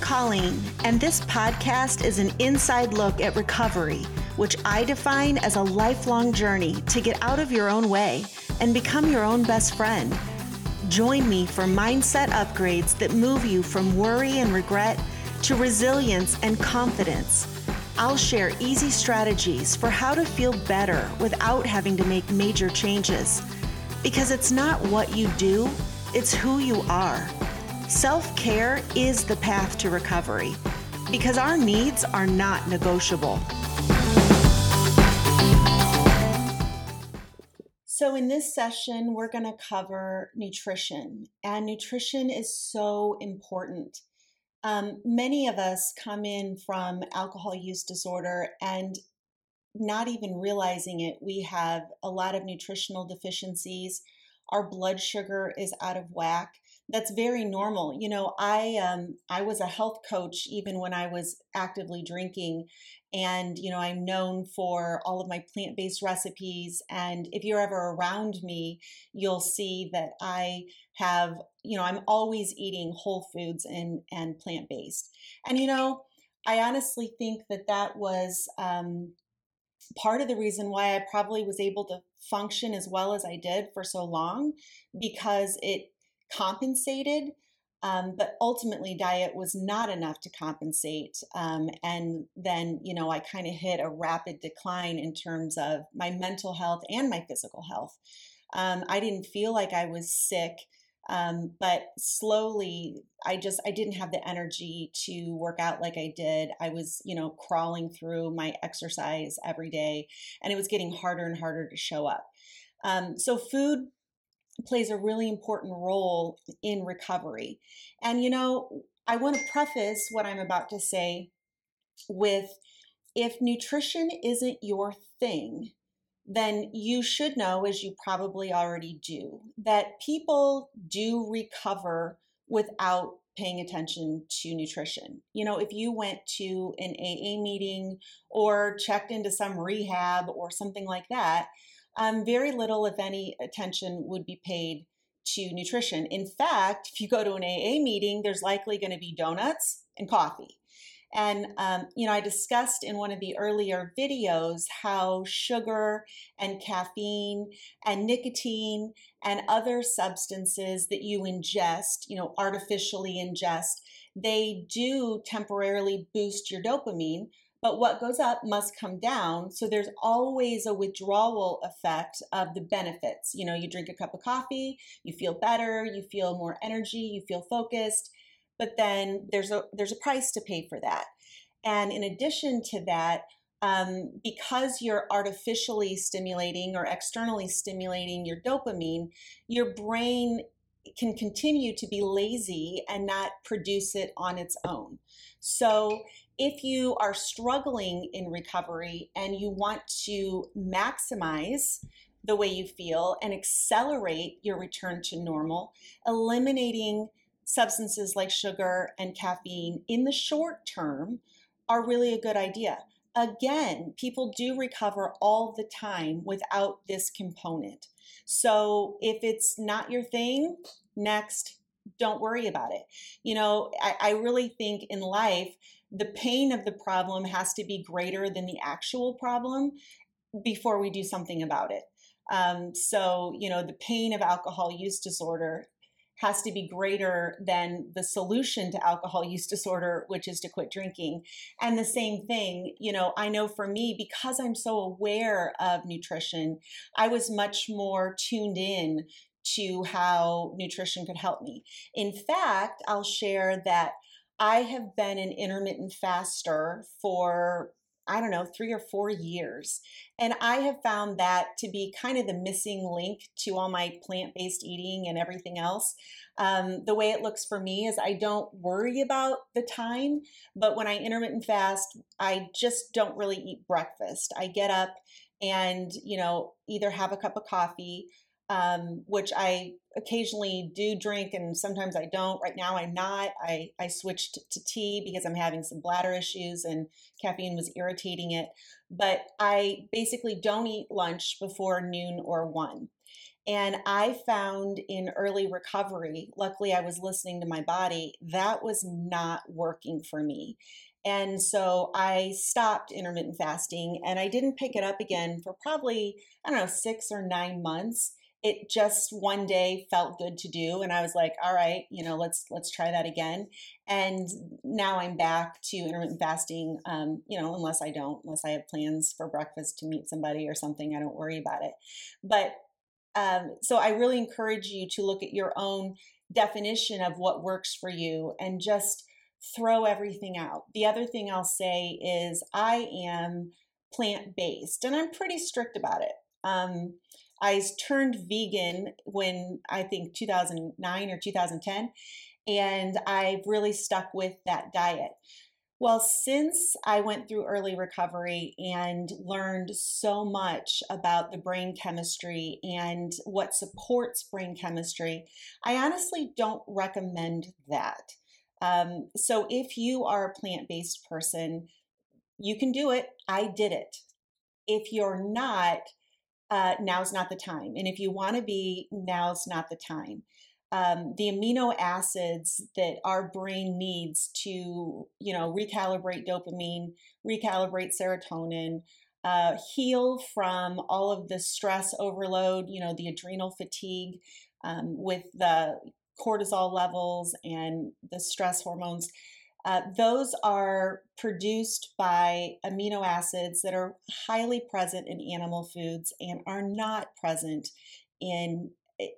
Colleen, and this podcast is an inside look at recovery, which I define as a lifelong journey to get out of your own way and become your own best friend. Join me for mindset upgrades that move you from worry and regret to resilience and confidence. I'll share easy strategies for how to feel better without having to make major changes. Because it's not what you do, it's who you are. Self care is the path to recovery because our needs are not negotiable. So, in this session, we're going to cover nutrition, and nutrition is so important. Um, many of us come in from alcohol use disorder and not even realizing it, we have a lot of nutritional deficiencies. Our blood sugar is out of whack that's very normal. You know, I um, I was a health coach even when I was actively drinking, and you know I'm known for all of my plant based recipes. And if you're ever around me, you'll see that I have you know I'm always eating whole foods and and plant based. And you know, I honestly think that that was. Um, part of the reason why I probably was able to function as well as I did for so long because it compensated. Um, but ultimately, diet was not enough to compensate. Um, and then, you know, I kind of hit a rapid decline in terms of my mental health and my physical health. Um, I didn't feel like I was sick, um, but slowly, I just I didn't have the energy to work out like I did. I was, you know, crawling through my exercise every day, and it was getting harder and harder to show up. Um, so, food plays a really important role in recovery. And, you know, I want to preface what I'm about to say with if nutrition isn't your thing, then you should know, as you probably already do, that people do recover without paying attention to nutrition. You know, if you went to an AA meeting or checked into some rehab or something like that, um, very little, if any, attention would be paid to nutrition. In fact, if you go to an AA meeting, there's likely going to be donuts and coffee. And, um, you know, I discussed in one of the earlier videos how sugar and caffeine and nicotine and other substances that you ingest, you know, artificially ingest, they do temporarily boost your dopamine, but what goes up must come down. So there's always a withdrawal effect of the benefits. You know, you drink a cup of coffee, you feel better, you feel more energy, you feel focused, but then there's a there's a price to pay for that. And in addition to that, um, because you're artificially stimulating or externally stimulating your dopamine, your brain can continue to be lazy and not produce it on its own. So if you are struggling in recovery and you want to maximize the way you feel and accelerate your return to normal, eliminating substances like sugar and caffeine in the short term are really a good idea. Again, people do recover all the time without this component. So if it's not your thing, next, don't worry about it. You know, I, I really think in life, the pain of the problem has to be greater than the actual problem before we do something about it. Um, so, you know, the pain of alcohol use disorder has to be greater than the solution to alcohol use disorder, which is to quit drinking. And the same thing, you know, I know for me, because I'm so aware of nutrition, I was much more tuned in to how nutrition could help me. In fact, I'll share that I have been an intermittent faster for, I don't know, three or four years. And I have found that to be kind of the missing link to all my plant based eating and everything else. Um, the way it looks for me is I don't worry about the time, but when I intermittent fast, I just don't really eat breakfast. I get up and, you know, either have a cup of coffee um, which I occasionally do drink and sometimes I don't. Right now I'm not. I, I switched to tea because I'm having some bladder issues and caffeine was irritating it. But I basically don't eat lunch before noon or one. And I found in early recovery, luckily I was listening to my body, that was not working for me. And so I stopped intermittent fasting and I didn't pick it up again for probably, I don't know, six or nine months. It just one day felt good to do. And I was like, all right, you know, let's, let's try that again. And now I'm back to intermittent fasting, um, you know, unless I don't, unless I have plans for breakfast to meet somebody or something, I don't worry about it. But um, so I really encourage you to look at your own definition of what works for you and just throw everything out. The other thing I'll say is I am plant based and I'm pretty strict about it. Um, I turned vegan when I think 2009 or 2010, and I've really stuck with that diet. Well, since I went through early recovery and learned so much about the brain chemistry and what supports brain chemistry, I honestly don't recommend that. Um, so if you are a plant based person, you can do it. I did it. If you're not, uh, now's not the time. And if you want to be, now's not the time. Um, the amino acids that our brain needs to, you know, recalibrate dopamine, recalibrate serotonin, uh, heal from all of the stress overload, you know, the adrenal fatigue um, with the cortisol levels and the stress hormones. Uh, those are produced by amino acids that are highly present in animal foods and are not present in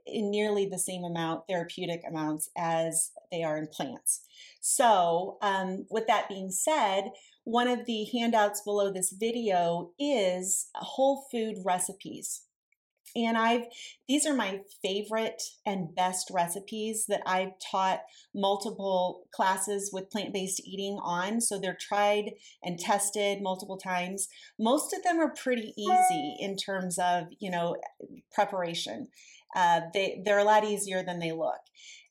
in nearly the same amount therapeutic amounts as they are in plants. So, um, with that being said, one of the handouts below this video is whole food recipes. And I've, these are my favorite and best recipes that I've taught multiple classes with plant based eating on. So they're tried and tested multiple times. Most of them are pretty easy in terms of, you know, preparation. Uh, they, they're a lot easier than they look.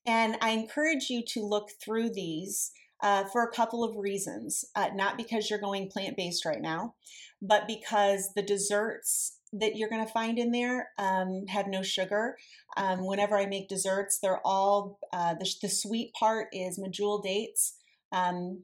And I encourage you to look through these uh, for a couple of reasons. Uh, not because you're going plant based right now, but because the desserts that you're going to find in there um, have no sugar. Um, whenever I make desserts, they're all uh, the, the, sweet part is medjool dates. Um,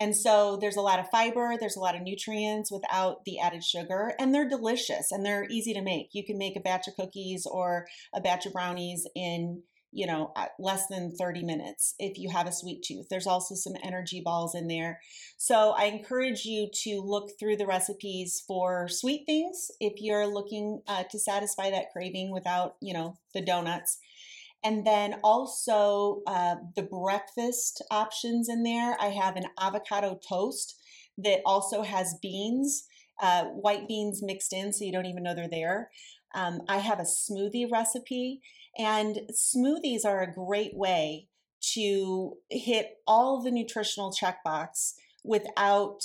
and so there's a lot of fiber, there's a lot of nutrients without the added sugar, and they're delicious and they're easy to make. You can make a batch of cookies or a batch of brownies in you know, less than 30 minutes if you have a sweet tooth. There's also some energy balls in there. So I encourage you to look through the recipes for sweet things if you're looking uh, to satisfy that craving without, you know, the donuts. And then also uh, the breakfast options in there. I have an avocado toast that also has beans, uh, white beans mixed in, so you don't even know they're there. Um, I have a smoothie recipe and smoothies are a great way to hit all the nutritional checkbox without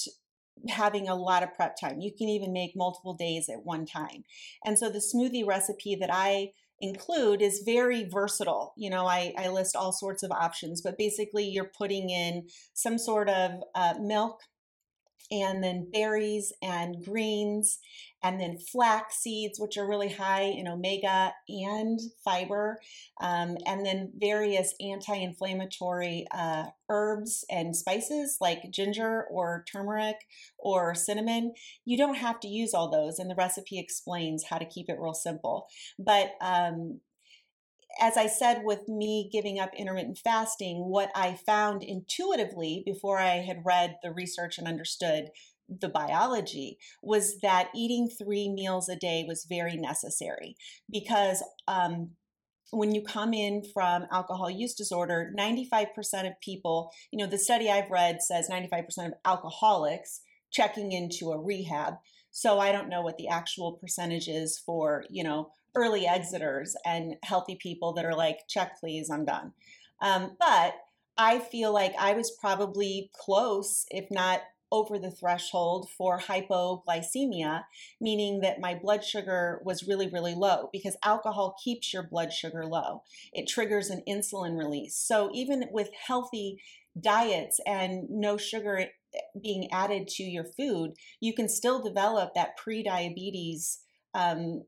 having a lot of prep time. You can even make multiple days at one time. And so the smoothie recipe that I include is very versatile. You know, I, I list all sorts of options, but basically you're putting in some sort of uh, milk, and then berries and greens, and then flax seeds, which are really high in omega and fiber, um, and then various anti inflammatory uh, herbs and spices like ginger or turmeric or cinnamon. You don't have to use all those, and the recipe explains how to keep it real simple. But um, as I said, with me giving up intermittent fasting, what I found intuitively before I had read the research and understood the biology was that eating three meals a day was very necessary because um, when you come in from alcohol use disorder, 95% of people, you know, the study I've read says 95% of alcoholics checking into a rehab. So I don't know what the actual percentage is for, you know, early exiters and healthy people that are like, check, please, I'm done. Um, but I feel like I was probably close, if not over the threshold for hypoglycemia, meaning that my blood sugar was really, really low because alcohol keeps your blood sugar low. It triggers an insulin release. So even with healthy diets and no sugar eh, being added to your food, you can still develop that pre-diabetes um,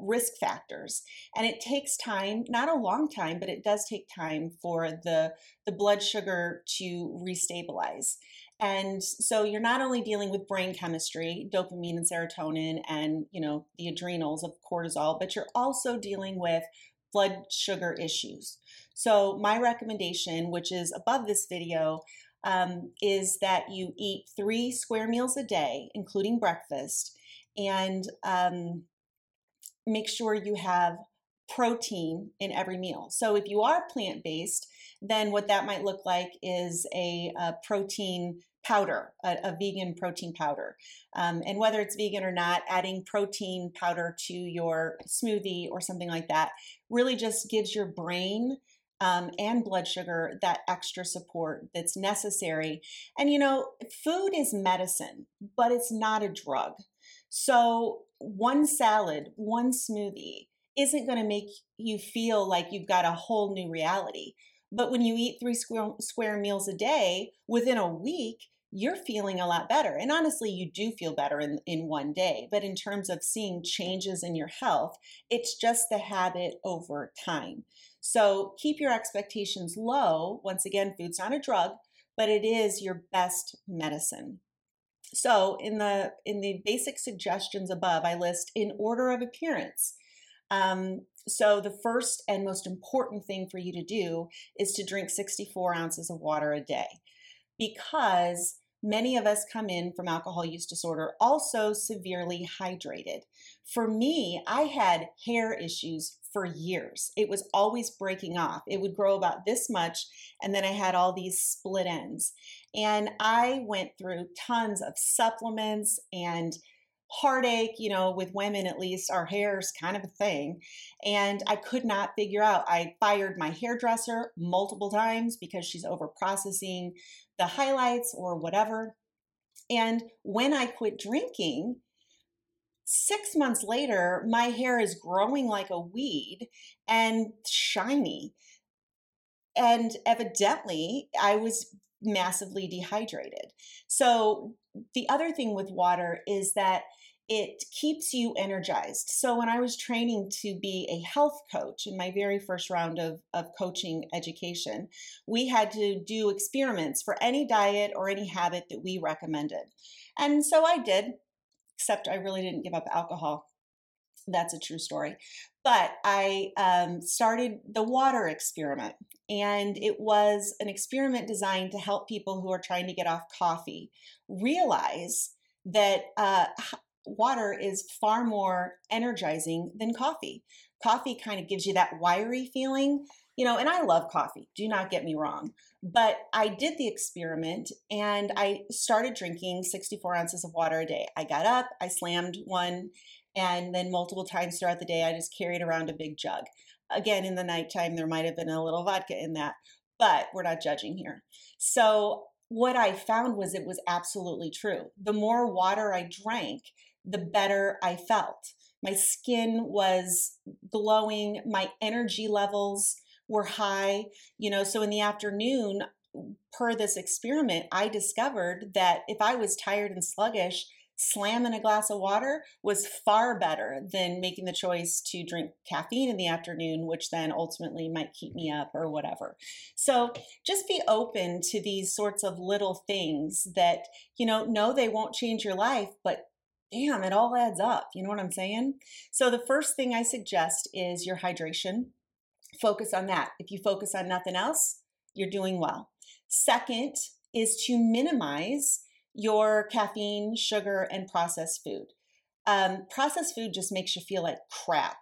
risk factors. And it takes time, not a long time, but it does take time for the, the blood sugar to restabilize. And so you're not only dealing with brain chemistry, dopamine and serotonin and, you know, the adrenals of cortisol, but you're also dealing with blood sugar issues. So my recommendation, which is above this video, um, is that you eat three square meals a day, including breakfast, and um, make sure you have protein in every meal. So if you are plant based, then what that might look like is a, a protein powder, a, a, vegan protein powder. Um, and whether it's vegan or not, adding protein powder to your smoothie or something like that really just gives your brain um, and blood sugar that extra support that's necessary. And you know, food is medicine, but it's not a drug. So one salad, one smoothie isn't going to make you feel like you've got a whole new reality. But when you eat three square, square meals a day within a week, you're feeling a lot better. And honestly, you do feel better in, in one day. But in terms of seeing changes in your health, it's just the habit over time. So keep your expectations low. Once again, food's not a drug, but it is your best medicine. So in the in the basic suggestions above, I list in order of appearance. Um, so the first and most important thing for you to do is to drink 64 ounces of water a day because many of us come in from alcohol use disorder also severely hydrated. For me, I had hair issues for years. It was always breaking off. It would grow about this much, and then I had all these split ends. And I went through tons of supplements and heartache, you know, with women at least, our hair is kind of a thing. And I could not figure out. I fired my hairdresser multiple times because she's over processing the highlights or whatever. And when I quit drinking, six months later, my hair is growing like a weed and shiny. And evidently, I was massively dehydrated. So, the other thing with water is that it keeps you energized. So, when I was training to be a health coach in my very first round of, of coaching education, we had to do experiments for any diet or any habit that we recommended. And so I did except I really didn't give up alcohol. That's a true story. But I um, started the water experiment, and it was an experiment designed to help people who are trying to get off coffee realize that uh, water is far more energizing than coffee. Coffee kind of gives you that wiry feeling, you know, and I love coffee, do not get me wrong. But I did the experiment and I started drinking 64 ounces of water a day. I got up, I slammed one, and then multiple times throughout the day, I just carried around a big jug. Again, in the nighttime, there might have been a little vodka in that, but we're not judging here. So, what I found was it was absolutely true. The more water I drank, the better I felt. My skin was glowing, my energy levels were high, you know, so in the afternoon, per this experiment, I discovered that if I was tired and sluggish, slamming a glass of water was far better than making the choice to drink caffeine in the afternoon, which then ultimately might keep me up or whatever. So just be open to these sorts of little things that, you know, no, they won't change your life, but damn, it all adds up. You know what I'm saying? So the first thing I suggest is your hydration focus on that. If you focus on nothing else, you're doing well. Second is to minimize your caffeine, sugar, and processed food. Um, processed food just makes you feel like crap.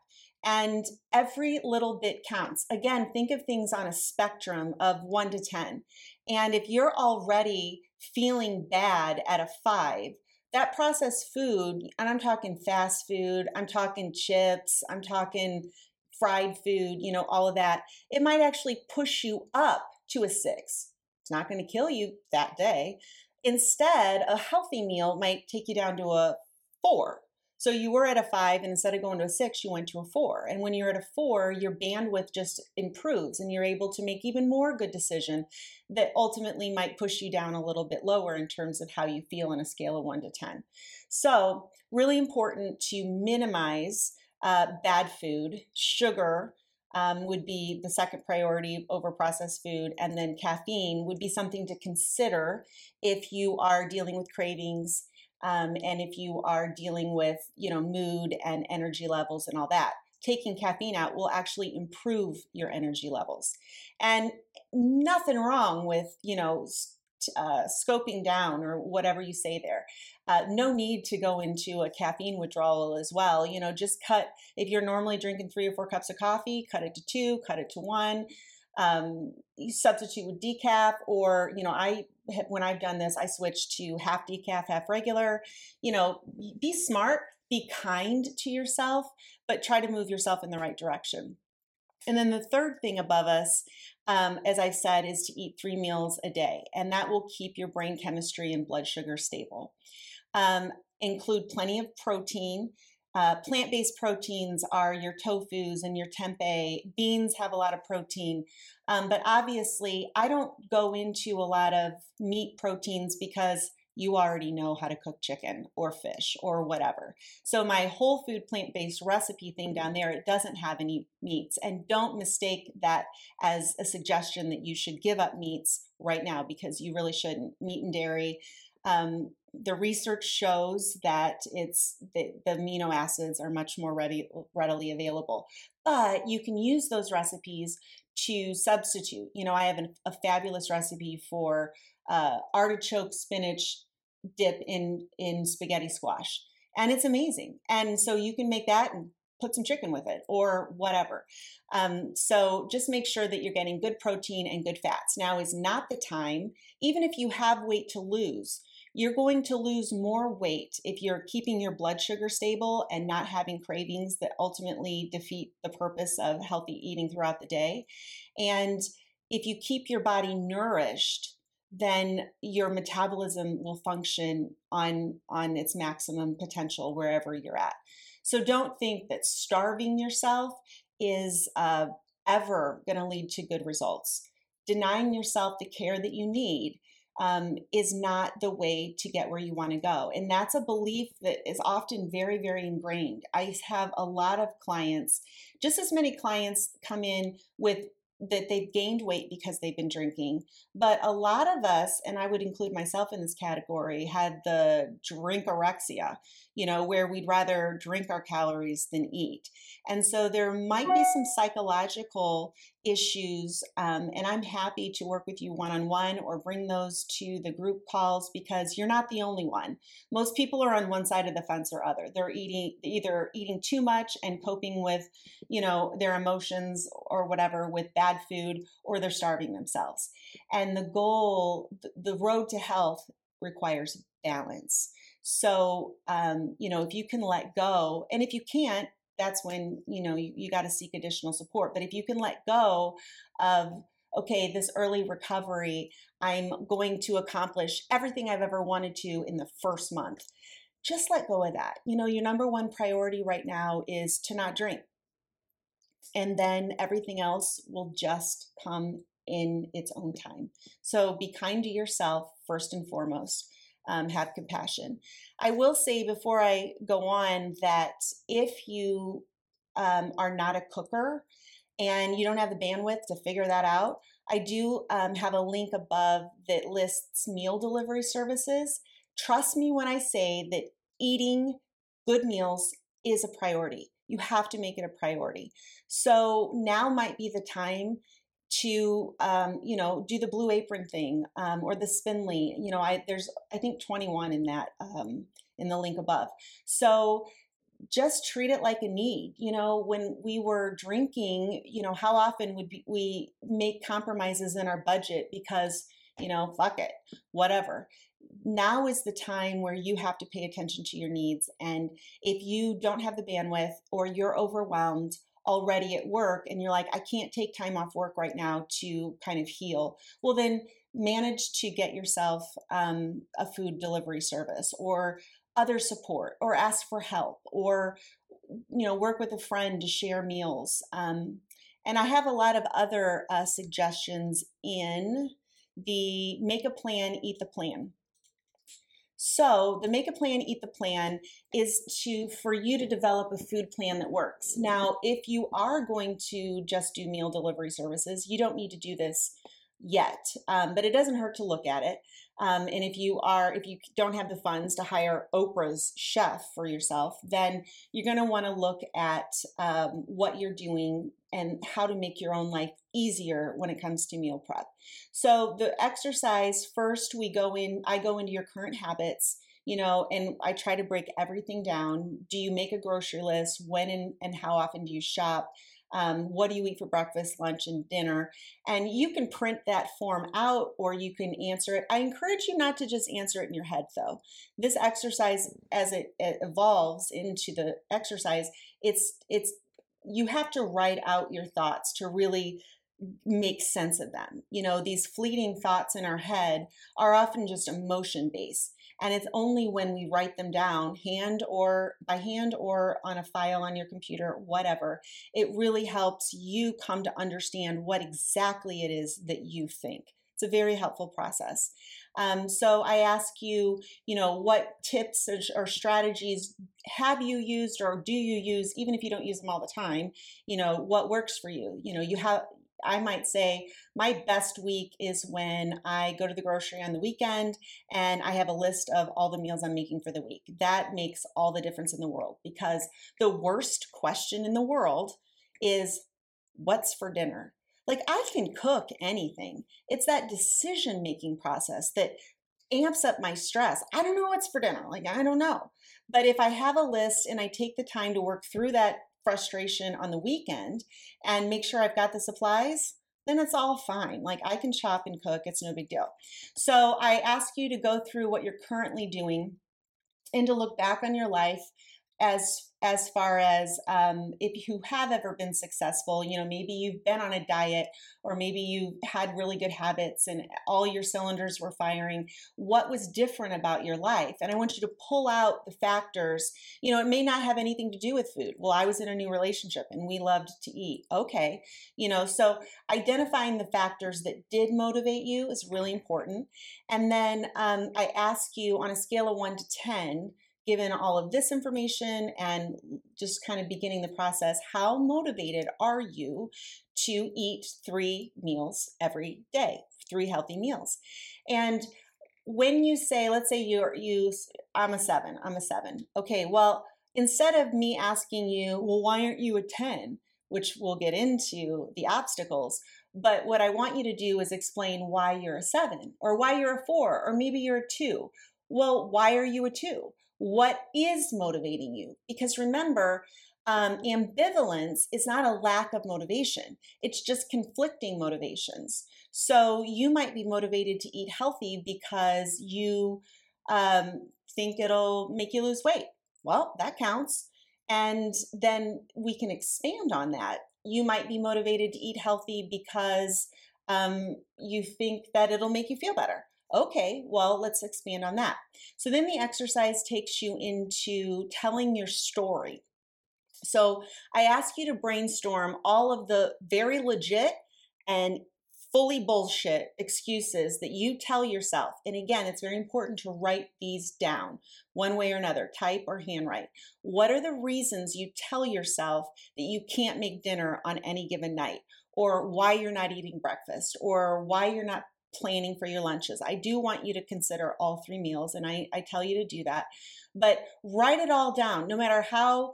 And every little bit counts. Again, think of things on a spectrum of one to 10. And if you're already feeling bad at a five, that processed food, and I'm talking fast food, I'm talking chips, I'm talking fried food, you know, all of that, it might actually push you up to a six. It's not going to kill you that day. Instead, a healthy meal might take you down to a four. So you were at a five, and instead of going to a six, you went to a four. And when you're at a four, your bandwidth just improves, and you're able to make even more good decision that ultimately might push you down a little bit lower in terms of how you feel on a scale of one to ten. So really important to minimize uh, bad food. Sugar um, would be the second priority over processed food. And then caffeine would be something to consider if you are dealing with cravings um, and if you are dealing with, you know, mood and energy levels and all that. Taking caffeine out will actually improve your energy levels. And nothing wrong with, you know, uh, scoping down or whatever you say there. Uh, no need to go into a caffeine withdrawal as well. You know, just cut, if you're normally drinking three or four cups of coffee, cut it to two, cut it to one. Um, substitute with decaf, or, you know, I, when I've done this, I switch to half decaf, half regular. You know, be smart, be kind to yourself, but try to move yourself in the right direction. And then the third thing above us, um, as I've said, is to eat three meals a day, and that will keep your brain chemistry and blood sugar stable. Um, include plenty of protein. Uh, Plant based proteins are your tofus and your tempeh. Beans have a lot of protein. Um, but obviously, I don't go into a lot of meat proteins because you already know how to cook chicken or fish or whatever. So my whole food plant-based recipe thing down there, it doesn't have any meats. And don't mistake that as a suggestion that you should give up meats right now because you really shouldn't. Meat and dairy. Um, the research shows that it's the, the amino acids are much more ready, readily available. But you can use those recipes to substitute. You know, I have an, a fabulous recipe for uh, artichoke spinach dip in in spaghetti squash and it's amazing and so you can make that and put some chicken with it or whatever um, so just make sure that you're getting good protein and good fats now is not the time even if you have weight to lose you're going to lose more weight if you're keeping your blood sugar stable and not having cravings that ultimately defeat the purpose of healthy eating throughout the day and if you keep your body nourished then your metabolism will function on on its maximum potential wherever you're at. So don't think that starving yourself is uh, ever going to lead to good results. Denying yourself the care that you need um, is not the way to get where you want to go. And that's a belief that is often very, very ingrained. I have a lot of clients, just as many clients come in with that they've gained weight because they've been drinking. But a lot of us, and I would include myself in this category, had the drinkorexia, you know, where we'd rather drink our calories than eat. And so there might be some psychological issues. Um, and I'm happy to work with you one on one or bring those to the group calls because you're not the only one. Most people are on one side of the fence or other. They're eating either eating too much and coping with, you know, their emotions or whatever with bad food, or they're starving themselves. And the goal, the road to health requires balance. So, um, you know, if you can let go, and if you can't, that's when you know you, you got to seek additional support. But if you can let go of okay this early recovery i'm going to accomplish everything i've ever wanted to in the first month just let go of that. You know your number one priority right now is to not drink. And then everything else will just come in its own time. So be kind to yourself first and foremost um, have compassion. I will say before I go on that if you um, are not a cooker and you don't have the bandwidth to figure that out, I do um, have a link above that lists meal delivery services. Trust me when I say that eating good meals is a priority. You have to make it a priority. So now might be the time to um, you know do the blue apron thing um, or the spinly you know i there's i think 21 in that um, in the link above. So just treat it like a need you know when we were drinking you know how often would we make compromises in our budget because you know fuck it whatever. Now is the time where you have to pay attention to your needs and if you don't have the bandwidth or you're overwhelmed already at work and you're like, I can't take time off work right now to kind of heal, well, then manage to get yourself um, a food delivery service or other support or ask for help or you know work with a friend to share meals um, and i have a lot of other uh, suggestions in the make a plan eat the plan So the make a plan, eat the plan is to for you to develop a food plan that works. Now, if you are going to just do meal delivery services, you don't need to do this yet, um, but it doesn't hurt to look at it. Um, and if you are, if you don't have the funds to hire Oprah's chef for yourself, then you're going to want to look at um, what you're doing and how to make your own life easier when it comes to meal prep. So the exercise first, we go in. I go into your current habits you know, and I try to break everything down. Do you make a grocery list? When and, and how often do you shop? um, what do you eat for breakfast, lunch, and dinner? And you can print that form out or you can answer it. I encourage you not to just answer it in your head, though. This exercise, as it, it evolves into the exercise, it's it's you have to write out your thoughts to really make sense of them. You know, these fleeting thoughts in our head are often just emotion based. And it's only when we write them down, hand or by hand or on a file on your computer, whatever, it really helps you come to understand what exactly it is that you think. It's a very helpful process. Um, so I ask you, you know, what tips or, or, strategies have you used or do you use, even if you don't use them all the time? You know, what works for you? You know, you have I might say my best week is when I go to the grocery on the weekend and I have a list of all the meals I'm making for the week. That makes all the difference in the world because the worst question in the world is what's for dinner? Like I can cook anything. It's that decision making process that amps up my stress. I don't know what's for dinner. Like I don't know. But if I have a list and I take the time to work through that frustration on the weekend and make sure I've got the supplies, then it's all fine. Like I can chop and cook, it's no big deal. So I ask you to go through what you're currently doing and to look back on your life as as far as um, if you have ever been successful you know maybe you've been on a diet or maybe you had really good habits and all your cylinders were firing what was different about your life? And i want you to pull out the factors you know it may not have anything to do with food. Well i was in a new relationship and we loved to eat. Okay. You know so identifying the factors that did motivate you is really important. And then um, i ask you on a scale of 1 to 10 given all of this information and just kind of beginning the process, how motivated are you to eat three meals every day, three healthy meals? And when you say, let's say you're you, I'm a seven, I'm a seven. Okay, well, instead of me asking you, well, why aren't you a 10? Which we'll get into the obstacles. But what I want you to do is explain why you're a seven, or why you're a four, or maybe you're a two. Well, why are you a two? What is motivating you? Because remember, um, ambivalence is not a lack of motivation, it's just conflicting motivations. So you might be motivated to eat healthy because you um, think it'll make you lose weight. Well, that counts. And then we can expand on that. You might be motivated to eat healthy because um, you think that it'll make you feel better. Okay, well, let's expand on that. So then the exercise takes you into telling your story. So I ask you to brainstorm all of the very legit and fully bullshit excuses that you tell yourself. And again, it's very important to write these down one way or another, type or handwrite. What are the reasons you tell yourself that you can't make dinner on any given night? Or why you're not eating breakfast, or why you're not planning for your lunches. I do want you to consider all three meals, and I, I tell you to do that. But write it all down, no matter how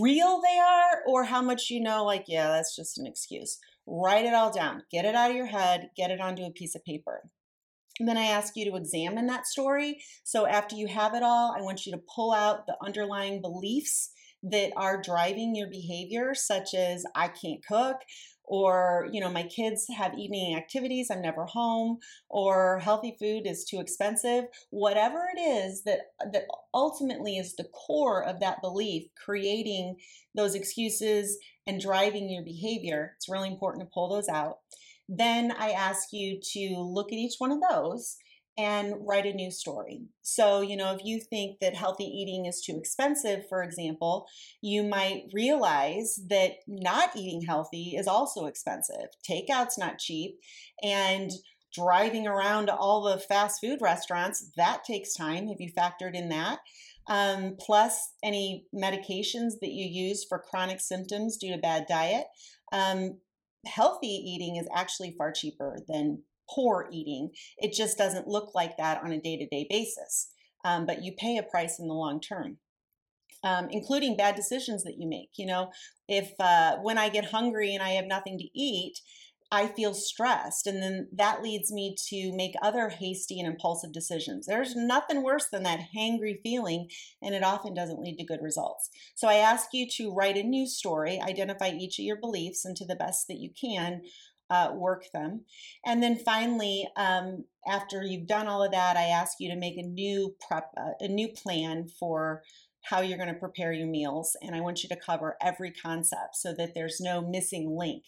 real they are or how much you know, like, yeah, that's just an excuse. Write it all down, get it out of your head, get it onto a piece of paper. And then I ask you to examine that story. So after you have it all, I want you to pull out the underlying beliefs that are driving your behavior, such as I can't cook, or you know my kids have evening activities i'm never home or healthy food is too expensive whatever it is that that ultimately is the core of that belief creating those excuses and driving your behavior it's really important to pull those out. Then i ask you to look at each one of those and write a new story. So, you know, if you think that healthy eating is too expensive, for example, you might realize that not eating healthy is also expensive. Takeout's not cheap. And driving around all the fast food restaurants, that takes time. Have you factored in that? Um, plus any medications that you use for chronic symptoms due to bad diet. Um, healthy eating is actually far cheaper than poor eating. It just doesn't look like that on a day to day basis. Um, but you pay a price in the long term. Um, including bad decisions that you make. You know, if uh, when I get hungry and I have nothing to eat, I feel stressed. And then that leads me to make other hasty and impulsive decisions. There's nothing worse than that hangry feeling, and it often doesn't lead to good results. So I ask you to write a news story, identify each of your beliefs, and to the best that you can, uh, work them. And then finally, um, after you've done all of that, I ask you to make a new prep, uh, a new plan for how you're going to prepare your meals. And I want you to cover every concept so that there's no missing link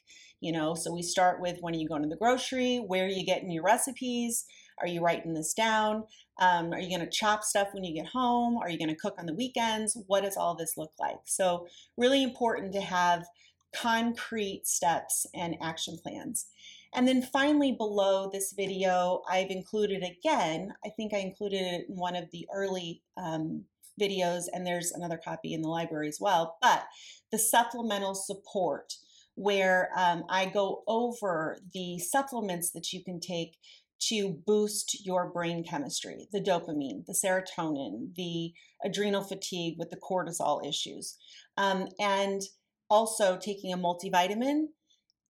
you know? So we start with when are you going to the grocery? Where are you getting your recipes? Are you writing this down? Um, are you going to chop stuff when you get home? Are you going to cook on the weekends? What does all this look like? So really important to have concrete steps and action plans and then finally below this video i've included again i think i included it in one of the early um, videos and there's another copy in the library as well but the supplemental support where um, I go over the supplements that you can take to boost your brain chemistry the dopamine, the serotonin, the adrenal fatigue with the cortisol issues. Um, and also taking a multivitamin,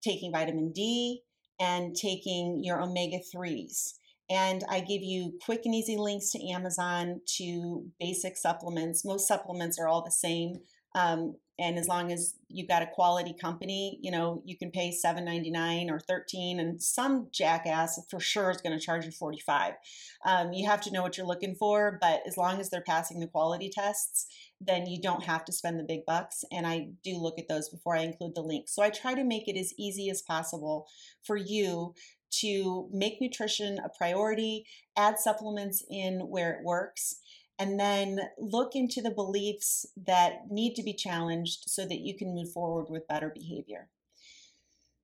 taking vitamin D, and taking your omega 3s. And I give you quick and easy links to Amazon to basic supplements. Most supplements are all the same. Um, and as long as you've got a quality company you know you can pay 7.99 or 13 and some jackass for sure is going to charge you 45 um, you have to know what you're looking for but as long as they're passing the quality tests then you don't have to spend the big bucks and i do look at those before i include the link so i try to make it as easy as possible for you to make nutrition a priority add supplements in where it works and then look into the beliefs that need to be challenged so that you can move forward with better behavior.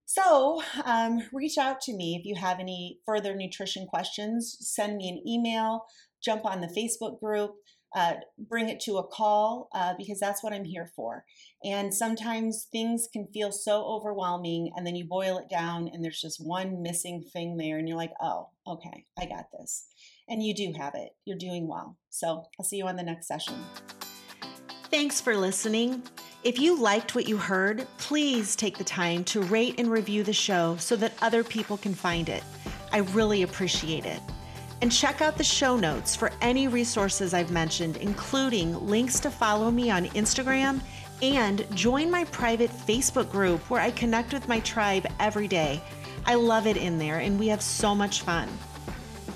So, um, reach out to me if you have any further nutrition questions. Send me an email, jump on the Facebook group, uh, bring it to a call uh, because that's what I'm here for. And sometimes things can feel so overwhelming, and then you boil it down, and there's just one missing thing there, and you're like, oh, okay, I got this and you do have it. You're doing well. So I'll see you on the next session. Thanks for listening. If you liked what you heard, please take the time to rate and review the show so that other people can find it. I really appreciate it. And check out the show notes for any resources I've mentioned, including links to follow me on Instagram and join my private Facebook group where I connect with my tribe every day. I love it in there and we have so much fun.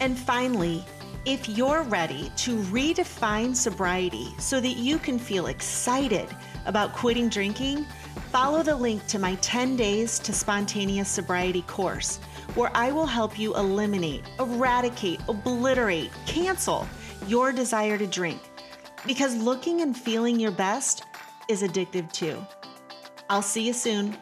And finally, if you're ready to redefine sobriety so that you can feel excited about quitting drinking, follow the link to my 10 Days to Spontaneous Sobriety course, where I will help you eliminate, eradicate, obliterate, cancel your desire to drink. Because looking and feeling your best is addictive too. I'll see you soon.